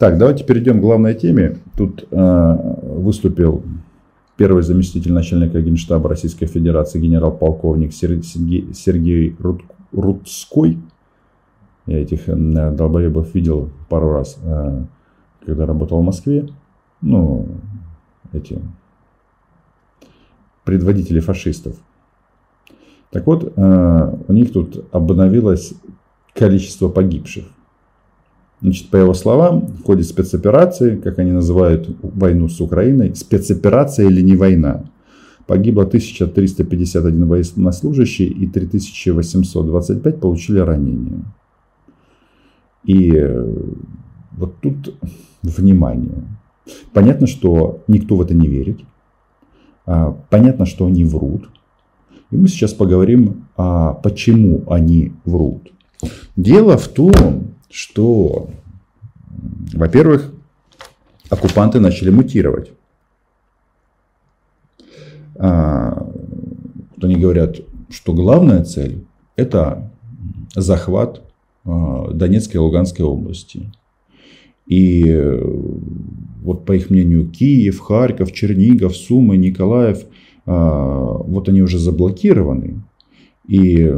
Так, давайте перейдем к главной теме. Тут э, выступил первый заместитель начальника Генштаба Российской Федерации генерал-полковник Сергей, Сергей Рудской. Я этих э, долбоебов видел пару раз, э, когда работал в Москве. Ну, эти предводители фашистов. Так вот, э, у них тут обновилось количество погибших. Значит, по его словам, в ходе спецоперации, как они называют войну с Украиной, спецоперация или не война, погибло 1351 военнослужащий и 3825 получили ранения. И э, вот тут внимание. Понятно, что никто в это не верит. А, понятно, что они врут. И мы сейчас поговорим, а почему они врут. Дело в том, что, во-первых, оккупанты начали мутировать. А, они говорят, что главная цель – это захват а, Донецкой и Луганской области. И вот по их мнению Киев, Харьков, Чернигов, Сумы, Николаев, а, вот они уже заблокированы. И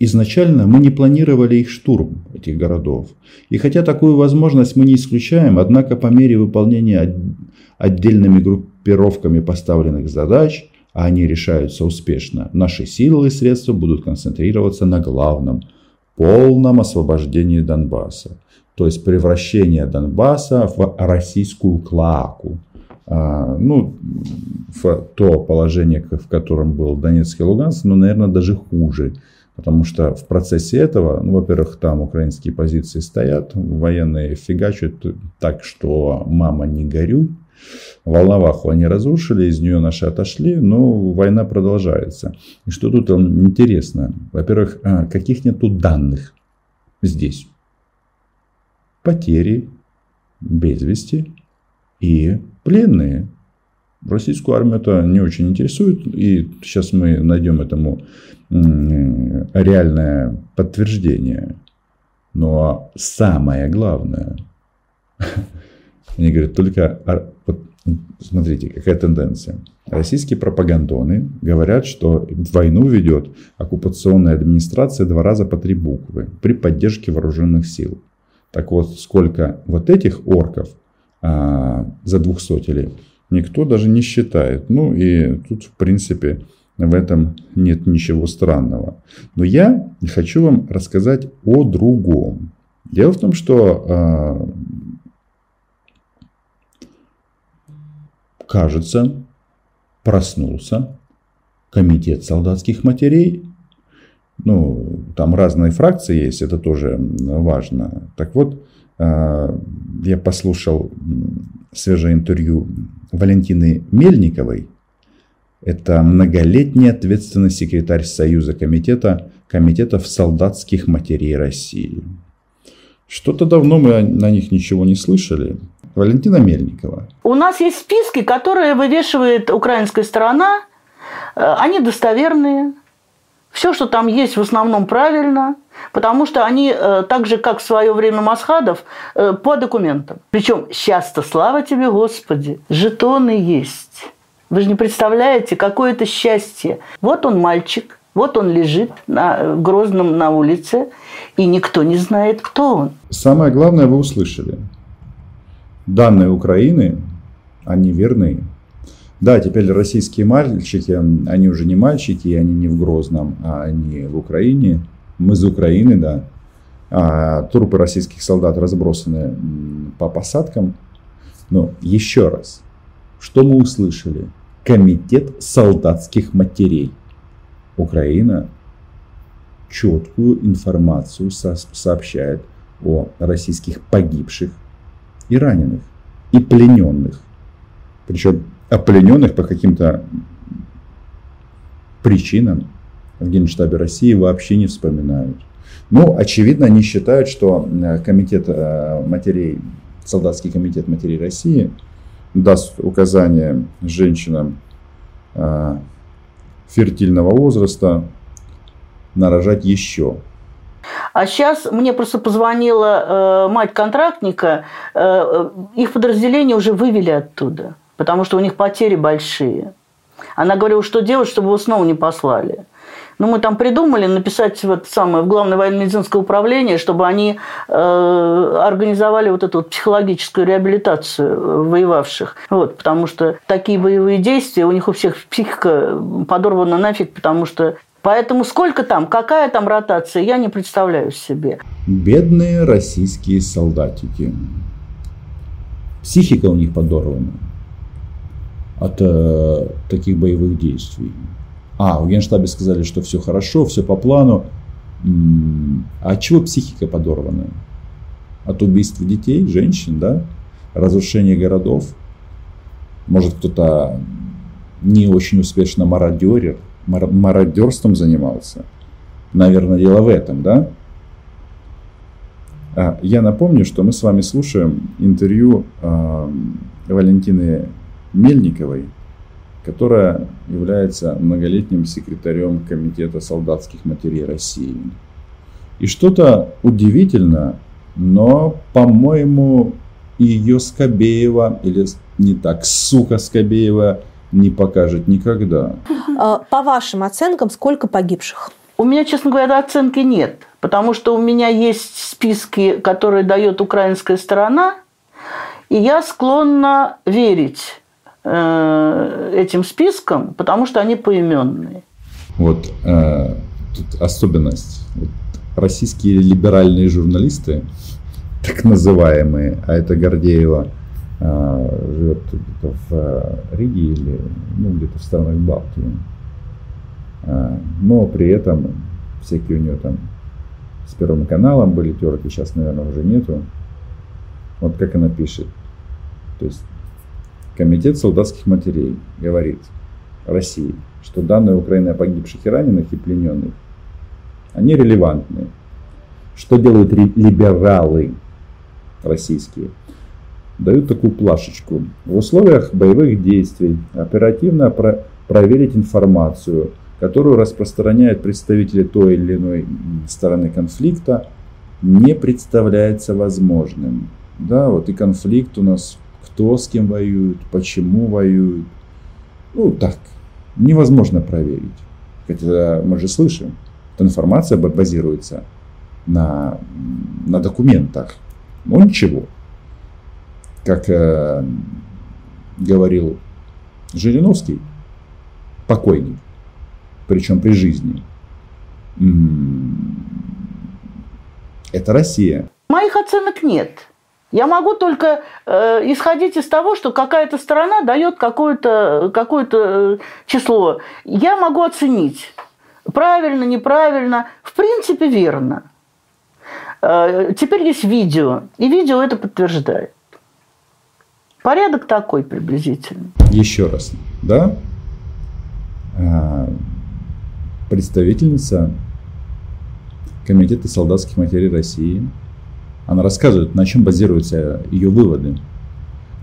Изначально мы не планировали их штурм, этих городов. И хотя такую возможность мы не исключаем, однако по мере выполнения отдельными группировками поставленных задач, а они решаются успешно, наши силы и средства будут концентрироваться на главном – полном освобождении Донбасса. То есть превращение Донбасса в российскую клаку. А, ну, в то положение, в котором был Донецкий и Луганск, но, наверное, даже хуже – Потому что в процессе этого, ну, во-первых, там украинские позиции стоят, военные фигачат так, что мама не горюй. Волноваху они разрушили, из нее наши отошли, но война продолжается. И что тут интересно? Во-первых, а, каких нету данных здесь? Потери, без вести и пленные. Российскую армию это не очень интересует, и сейчас мы найдем этому реальное подтверждение. Но самое главное, они говорят, только, вот, смотрите, какая тенденция. Российские пропагандоны говорят, что войну ведет оккупационная администрация два раза по три буквы при поддержке вооруженных сил. Так вот, сколько вот этих орков а, за двухсотили никто даже не считает. Ну и тут, в принципе, в этом нет ничего странного. Но я хочу вам рассказать о другом. Дело в том, что э, кажется, проснулся комитет солдатских матерей. Ну, там разные фракции есть, это тоже важно. Так вот, я послушал свежее интервью Валентины Мельниковой, это многолетний ответственный секретарь Союза комитета, комитетов солдатских матерей России. Что-то давно мы на них ничего не слышали. Валентина Мельникова. У нас есть списки, которые вывешивает украинская сторона. Э, они достоверные. Все, что там есть, в основном правильно, потому что они, э, так же, как в свое время Масхадов, э, по документам. Причем сейчас-то, слава тебе, Господи, жетоны есть. Вы же не представляете, какое это счастье. Вот он мальчик, вот он лежит на Грозном на улице, и никто не знает, кто он. Самое главное вы услышали. Данные Украины, они верны. Да, теперь российские мальчики, они уже не мальчики, они не в Грозном, а они в Украине. Мы из Украины, да. А трупы российских солдат разбросаны по посадкам. Но еще раз, что мы услышали? Комитет солдатских матерей. Украина четкую информацию сообщает о российских погибших и раненых, и плененных. Причем плененных по каким-то причинам в Генштабе России вообще не вспоминают. Ну, очевидно, они считают, что э, комитет э, матерей, солдатский комитет матерей России – даст указание женщинам а, фертильного возраста нарожать еще. А сейчас мне просто позвонила э, мать контрактника, э, их подразделение уже вывели оттуда, потому что у них потери большие. Она говорила, что делать, чтобы его снова не послали. Ну, мы там придумали написать вот самое, в Главное военно-медицинское управление, чтобы они э, организовали вот эту вот психологическую реабилитацию воевавших. Вот, потому что такие боевые действия, у них у всех психика подорвана нафиг, потому что Поэтому сколько там, какая там ротация, я не представляю себе. Бедные российские солдатики. Психика у них подорвана от э, таких боевых действий. А, в Генштабе сказали, что все хорошо, все по плану. А от чего психика подорвана? От убийств детей, женщин, да? Разрушения городов. Может, кто-то не очень успешно мародерер, мародерством занимался. Наверное, дело в этом, да? А, я напомню, что мы с вами слушаем интервью э, Валентины Мельниковой, которая является многолетним секретарем Комитета солдатских матерей России. И что-то удивительно, но, по-моему, ее Скобеева, или не так, сука Скобеева, не покажет никогда. А, по вашим оценкам, сколько погибших? У меня, честно говоря, оценки нет, потому что у меня есть списки, которые дает украинская сторона, и я склонна верить этим списком, потому что они поименные. Вот э, тут особенность. Вот, российские либеральные журналисты, так называемые, а это Гордеева э, живет где-то в э, Риге или ну, где-то в странах Балтии. Э, но при этом всякие у нее там с Первым каналом были терки, сейчас, наверное, уже нету. Вот как она пишет. То есть Комитет солдатских матерей говорит России, что данные Украины о погибших и раненых и плененных, они релевантны. Что делают либералы российские? Дают такую плашечку. В условиях боевых действий оперативно про проверить информацию, которую распространяют представители той или иной стороны конфликта, не представляется возможным. Да, вот и конфликт у нас кто с кем воюет, почему воюет. Ну, так, невозможно проверить. Хотя мы же слышим, что информация базируется на, на документах. Ну, ничего. Как э, говорил Жириновский, покойный, причем при жизни. Это Россия. Моих оценок нет. Я могу только э, исходить из того, что какая-то сторона дает какое-то какое э, число. Я могу оценить, правильно, неправильно. В принципе, верно. Э, теперь есть видео, и видео это подтверждает. Порядок такой приблизительно. Еще раз, да? А, представительница Комитета солдатских матерей России – она рассказывает, на чем базируются ее выводы.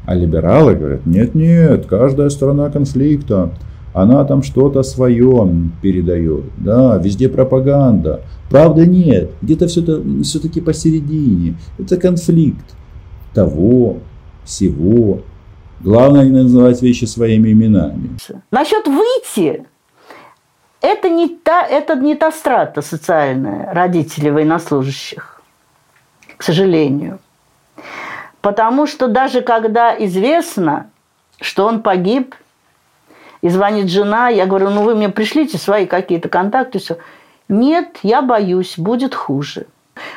А либералы говорят, нет-нет, каждая сторона конфликта, она там что-то свое передает. Да, везде пропаганда. Правда нет, где-то все-таки посередине. Это конфликт того, всего. Главное не называть вещи своими именами. Насчет выйти, это не та, это не та страта социальная родителей военнослужащих к сожалению. Потому что даже когда известно, что он погиб, и звонит жена, я говорю, ну вы мне пришлите свои какие-то контакты, все. Нет, я боюсь, будет хуже.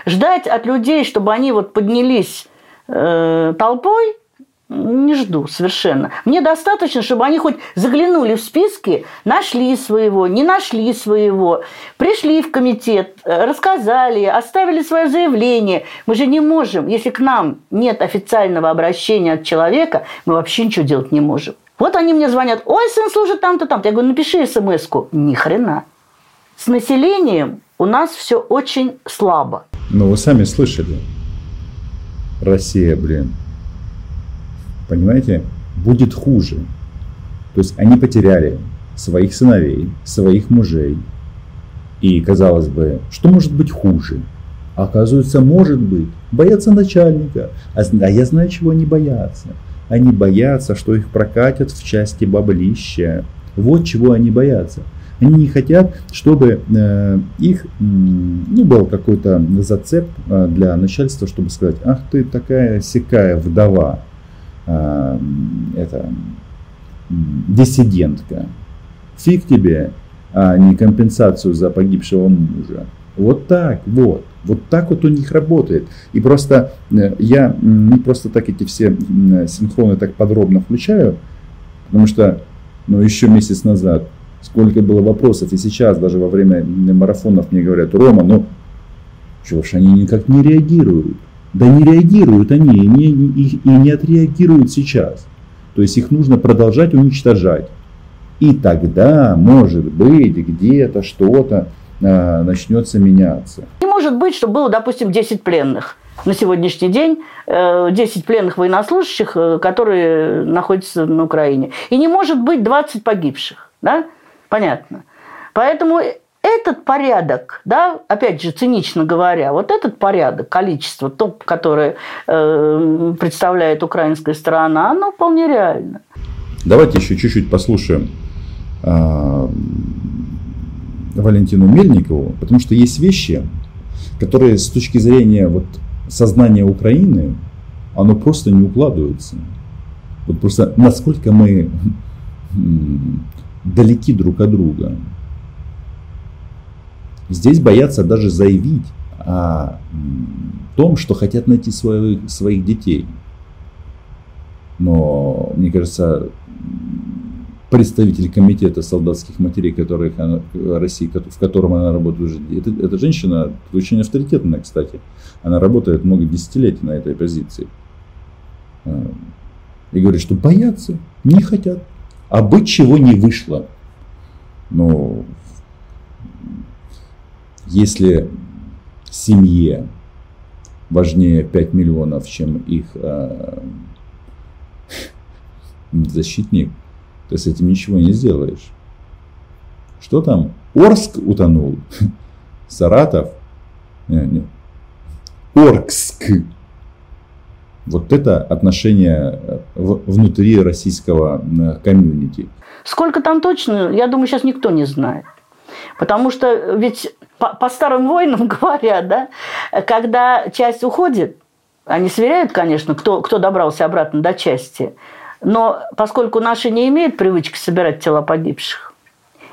Ждать от людей, чтобы они вот поднялись э, толпой – не жду совершенно. Мне достаточно, чтобы они хоть заглянули в списки, нашли своего, не нашли своего, пришли в комитет, э, рассказали, оставили свое заявление. Мы же не можем, если к нам нет официального обращения от человека, мы вообще ничего делать не можем. Вот они мне звонят, ой, сын служит там-то, там-то. Я говорю, напиши смс-ку. Ни хрена. С населением у нас все очень слабо. Ну, вы сами слышали. Россия, блин, понимаете, будет хуже. То есть они потеряли своих сыновей, своих мужей, И казалось бы, что может быть хуже? Оказывается, может быть. Боятся начальника. А, а я знаю, чего они боятся. Они боятся, что их прокатят в части баблища. Вот чего они боятся. Они не хотят, чтобы э, их ну, был какой-то зацеп э, для начальства, чтобы сказать, ах ты такая сякая вдова, э, это диссидентка. Фиг тебе, а не компенсацию за погибшего мужа. Вот так, вот. Вот так вот у них работает. И просто э, я не просто так эти все синхроны так подробно включаю, потому что ну, еще месяц назад сколько было вопросов, и сейчас даже во время марафонов мне говорят, Рома, ну чего ж они никак не реагируют? Да не реагируют они, и не, и, и не отреагируют сейчас. То есть их нужно продолжать уничтожать. И тогда, может быть, где-то что-то а, начнется меняться. Не может быть, чтобы было, допустим, 10 пленных на сегодняшний день 10 э, пленных военнослужащих, э, которые находятся на Украине. И не может быть 20 погибших. Да? Понятно. Поэтому этот порядок, да, опять же, цинично говоря, вот этот порядок, количество топ, которое э, представляет украинская сторона, оно вполне реально. Давайте еще чуть-чуть послушаем э, Валентину Мельникову, потому что есть вещи, которые с точки зрения вот, сознания Украины, оно просто не укладывается. Вот просто насколько мы далеки друг от друга. Здесь боятся даже заявить о том, что хотят найти своих, своих детей. Но, мне кажется, представитель комитета солдатских матерей, которых она, России, в котором она работает уже. Эта женщина очень авторитетная, кстати. Она работает много десятилетий на этой позиции. А, и говорит, что боятся, не хотят. А быть чего не вышло. Но если семье важнее 5 миллионов, чем их э, защитник, ты с этим ничего не сделаешь. Что там? Орск утонул. Саратов? Нет, нет. Оркск. Вот это отношение э, внутри российского э, комьюнити. Сколько там точно, я думаю, сейчас никто не знает. Потому что ведь по, по старым войнам говорят, да, когда часть уходит, они сверяют, конечно, кто, кто добрался обратно до части. Но поскольку наши не имеют привычки собирать тела погибших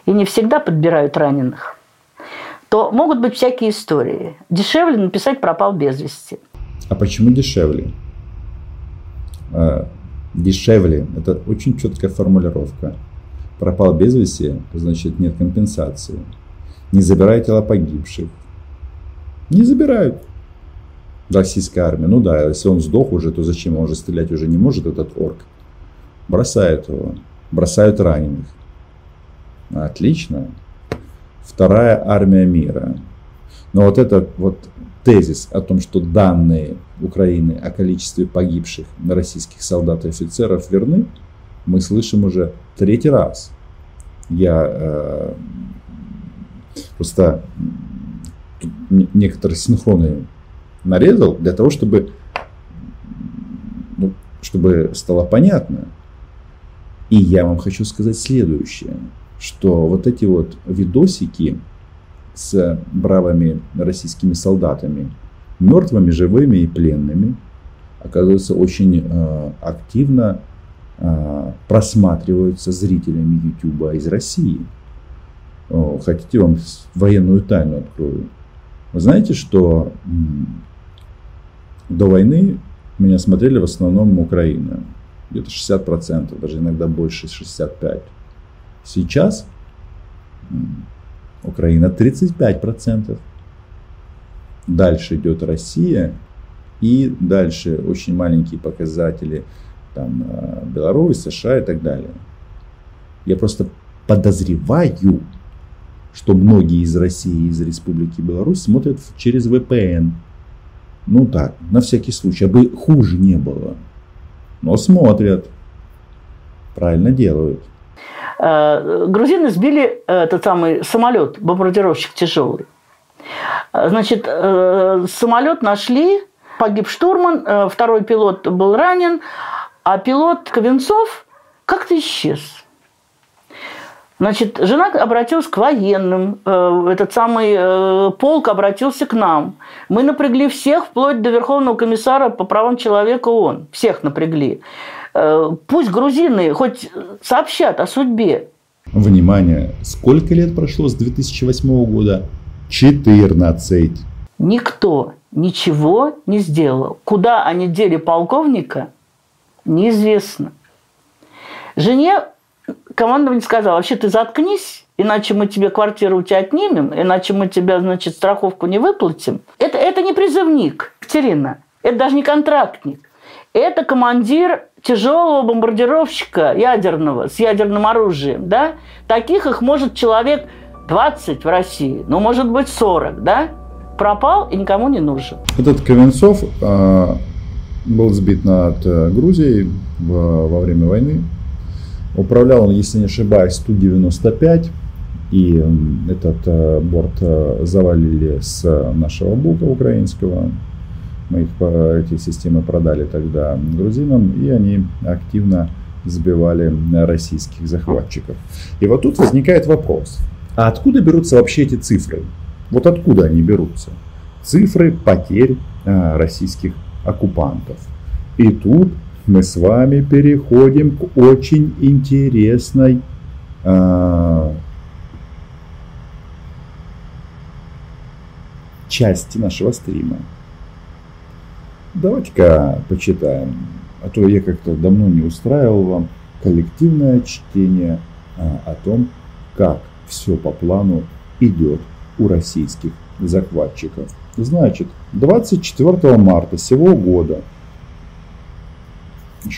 и не всегда подбирают раненых, то могут быть всякие истории. Дешевле написать «пропал без вести». А почему дешевле? А, дешевле – это очень четкая формулировка. Пропал без вести, значит нет компенсации. Не забирают тела погибших. Не забирают. Российская армия. Ну да, если он сдох уже, то зачем? Он уже стрелять уже не может, этот орк. Бросают его. Бросают раненых. Отлично. Вторая армия мира. Но вот этот вот тезис о том, что данные Украины о количестве погибших российских солдат и офицеров верны, мы слышим уже третий раз. Я э, просто некоторые синхроны нарезал для того, чтобы, ну, чтобы стало понятно. И я вам хочу сказать следующее, что вот эти вот видосики с бравыми российскими солдатами, мертвыми, живыми и пленными, оказывается, очень э, активно э, просматриваются зрителями YouTube из России. Хотите, вам военную тайну открою. Вы знаете, что до войны меня смотрели в основном Украина. Где-то 60%, даже иногда больше 65%. Сейчас Украина 35%. Дальше идет Россия. И дальше очень маленькие показатели там, э, Беларусь, США и так далее. Я просто подозреваю, что многие из России и из Республики Беларусь смотрят через VPN. Ну так, на всякий случай, бы хуже не было. Но смотрят. Правильно делают. Э, грузины сбили этот самый самолет, бомбардировщик тяжелый. Э, значит, самолет нашли, погиб штурман, второй пилот был ранен, а пилот Ковенцов как-то исчез. Значит, жена обратилась к военным, э, этот самый э, полк обратился к нам. Мы напрягли всех, вплоть до Верховного комиссара по правам человека ООН. Всех напрягли. Э, пусть грузины хоть сообщат о судьбе. Внимание! Сколько лет прошло с 2008 года? 14. Никто ничего не сделал. Куда они дели полковника, неизвестно. Жене командование сказало, вообще ты заткнись, иначе мы тебе квартиру у тебя отнимем, иначе мы тебе, значит, страховку не выплатим. Это, это не призывник, Катерина. Это даже не контрактник. Это командир тяжелого бомбардировщика ядерного с ядерным оружием. Да? Таких их может человек 20 в России, ну, может быть, 40. Да? Пропал и никому не нужен. Этот Ковенцов э, был сбит над э, Грузией во время войны. Управлял он, если не ошибаюсь, Ту-95. И этот э, борт э, завалили с нашего бука украинского. Мы их, эти системы продали тогда грузинам, и они активно сбивали российских захватчиков. И вот тут возникает вопрос, а откуда берутся вообще эти цифры? Вот откуда они берутся? Цифры потерь э, российских оккупантов. И тут мы с вами переходим к очень интересной э, части нашего стрима. Давайте-ка почитаем, а то я как-то давно не устраивал вам коллективное чтение а, о том, как все по плану идет у российских захватчиков. Значит, 24 марта сего года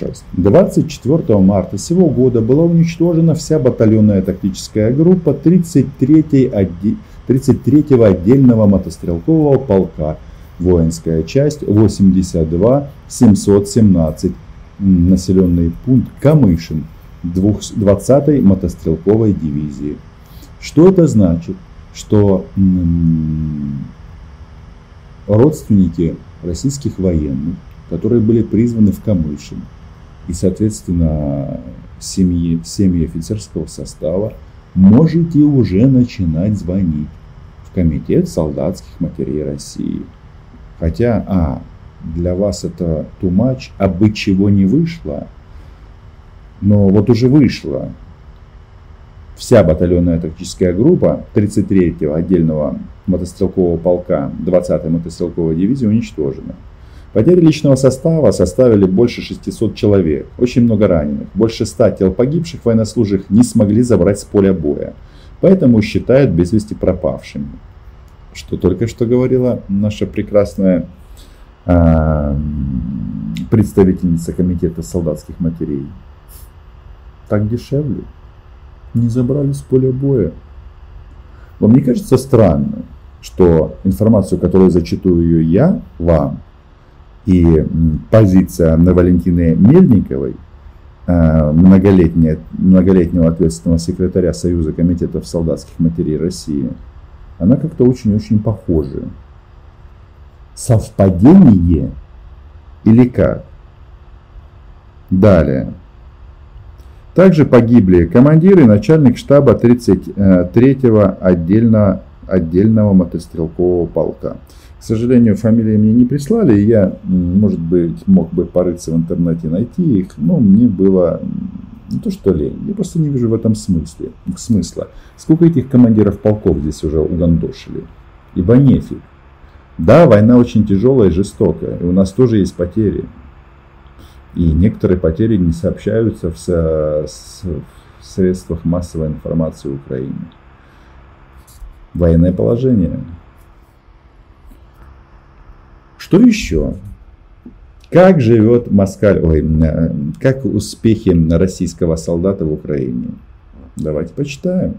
раз. 24 марта сего года была уничтожена вся батальонная тактическая группа 33-го 33 отдельного мотострелкового полка, воинская часть 82 717, населенный пункт Камышин 20-й мотострелковой дивизии. Что это значит? Что родственники российских военных, которые были призваны в Камышин, и, соответственно, семьи, семьи офицерского состава, можете уже начинать звонить в Комитет солдатских матерей России. Хотя, а, для вас это much, а бы чего не вышло, но вот уже вышло. Вся батальонная тактическая группа 33-го отдельного мотострелкового полка 20-й мотострелковой дивизии уничтожена. Потери личного состава составили больше 600 человек, очень много раненых. Больше 100 тел погибших военнослужащих не смогли забрать с поля боя, поэтому считают без вести пропавшими. Что только что говорила наша прекрасная э, представительница комитета солдатских матерей. Так дешевле. Не забрали с поля боя. Вам не кажется странно, что информацию, которую зачитываю я вам, и позиция на Валентины Мельниковой, э, многолетняя, многолетнего ответственного секретаря Союза комитетов солдатских матерей России, она как-то очень-очень похожа. Совпадение или как? Далее. Также погибли командир и начальник штаба 33-го отдельного, отдельного мотострелкового полка. К сожалению, фамилии мне не прислали, и я, может быть, мог бы порыться в интернете, найти их, но мне было не то что лень, я просто не вижу в этом смысле, смысла. Сколько этих командиров полков здесь уже угандошили? Ибо нефиг. Да, война очень тяжелая и жестокая, и у нас тоже есть потери. И некоторые потери не сообщаются в, в средствах массовой информации Украины. Военное положение. Что еще? Как живет Москаль, ой, э, как успехи российского солдата в Украине? Давайте почитаем.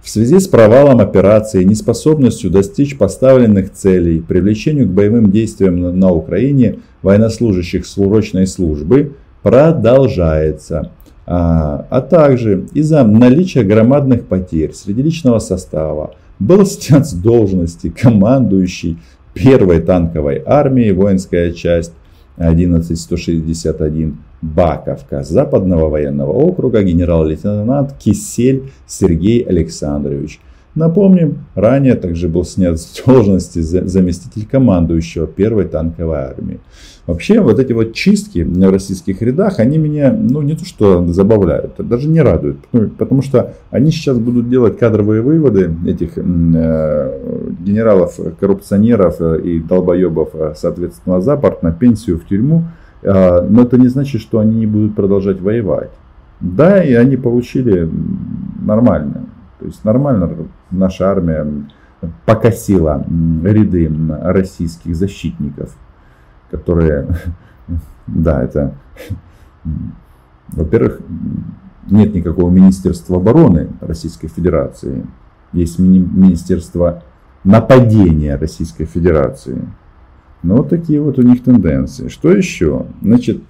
В связи с провалом операции, неспособностью достичь поставленных целей, привлечению к боевым действиям на, Украине военнослужащих срочной службы продолжается. а, а также из-за наличия громадных потерь среди личного состава был снят с должности командующий первой танковой армией, воинская часть 11161 Баковка Западного военного округа генерал-лейтенант Кисель Сергей Александрович. Напомним, ранее также был снят с должности заместитель командующего первой танковой армии. Вообще, вот эти вот чистки в российских рядах, они меня, ну, не то что забавляют, а даже не радуют. Потому что они сейчас будут делать кадровые выводы этих э, генералов, коррупционеров э, и долбоебов, э, соответственно, за борт, на пенсию, в тюрьму. Э, но это не значит, что они не будут продолжать воевать. Да, и они получили нормально. То есть нормально наша армия покосила ряды российских защитников которые, да, это, во-первых, нет никакого Министерства обороны Российской Федерации. Есть мини- Министерство нападения Российской Федерации. Ну, вот такие вот у них тенденции. Что еще? Значит,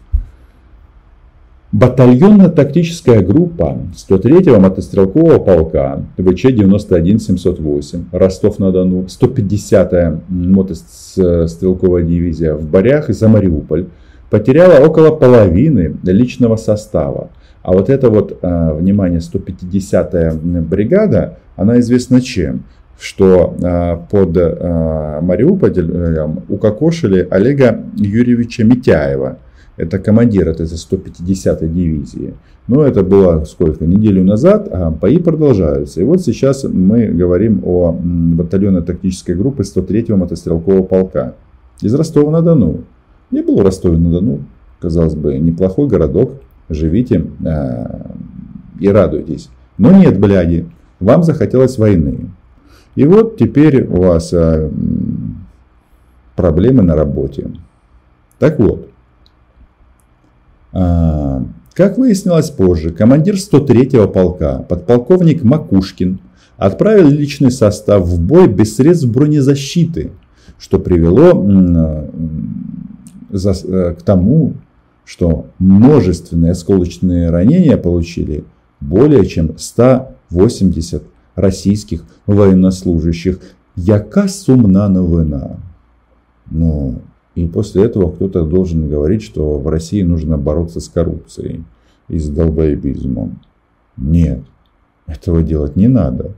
Батальонно-тактическая группа 103-го мотострелкового полка ВЧ-91-708 Ростов-на-Дону, 150-я мотострелковая дивизия в Борях за Мариуполь потеряла около половины личного состава. А вот эта вот, а, внимание, 150-я бригада, она известна чем? Что а, под а, Мариуполем укокошили Олега Юрьевича Митяева – это командир этой 150-й дивизии. Но это было сколько? Неделю назад, а бои продолжаются. И вот сейчас мы говорим о батальонной тактической группе 103-го мотострелкового полка из Ростова-на-Дону. Я был в Ростове-на-Дону, казалось бы, неплохой городок. Живите э, и радуйтесь. Но нет, бляди, вам захотелось войны. И вот теперь у вас э, проблемы на работе. Так вот, как выяснилось позже, командир 103-го полка, подполковник Макушкин, отправил личный состав в бой без средств бронезащиты, что привело э, к тому, что множественные осколочные ранения получили более чем 180 российских военнослужащих. Яка сумна новина. Ну, и после этого кто-то должен говорить, что в России нужно бороться с коррупцией и с долбоебизмом. Нет, этого делать не надо.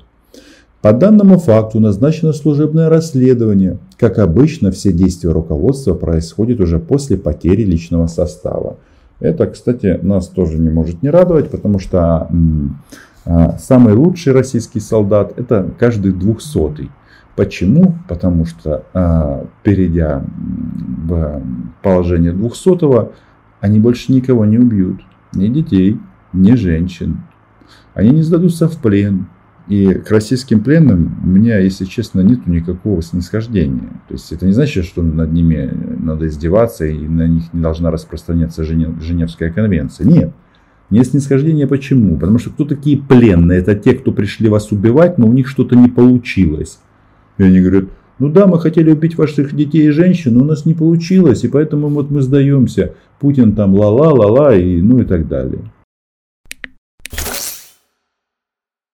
По данному факту назначено служебное расследование. Как обычно, все действия руководства происходят уже после потери личного состава. Это, кстати, нас тоже не может не радовать, потому что а, самый лучший российский солдат это каждый двухсотый. Почему? Потому что, а, перейдя в положение 200 они больше никого не убьют. Ни детей, ни женщин. Они не сдадутся в плен. И к российским пленным у меня, если честно, нет никакого снисхождения. То есть это не значит, что над ними надо издеваться и на них не должна распространяться Женевская конвенция. Нет. Нет снисхождения почему? Потому что кто такие пленные? Это те, кто пришли вас убивать, но у них что-то не получилось. И они говорят, ну да, мы хотели убить ваших детей и женщин, но у нас не получилось, и поэтому вот мы сдаемся. Путин там ла-ла, ла-ла, и ну и так далее.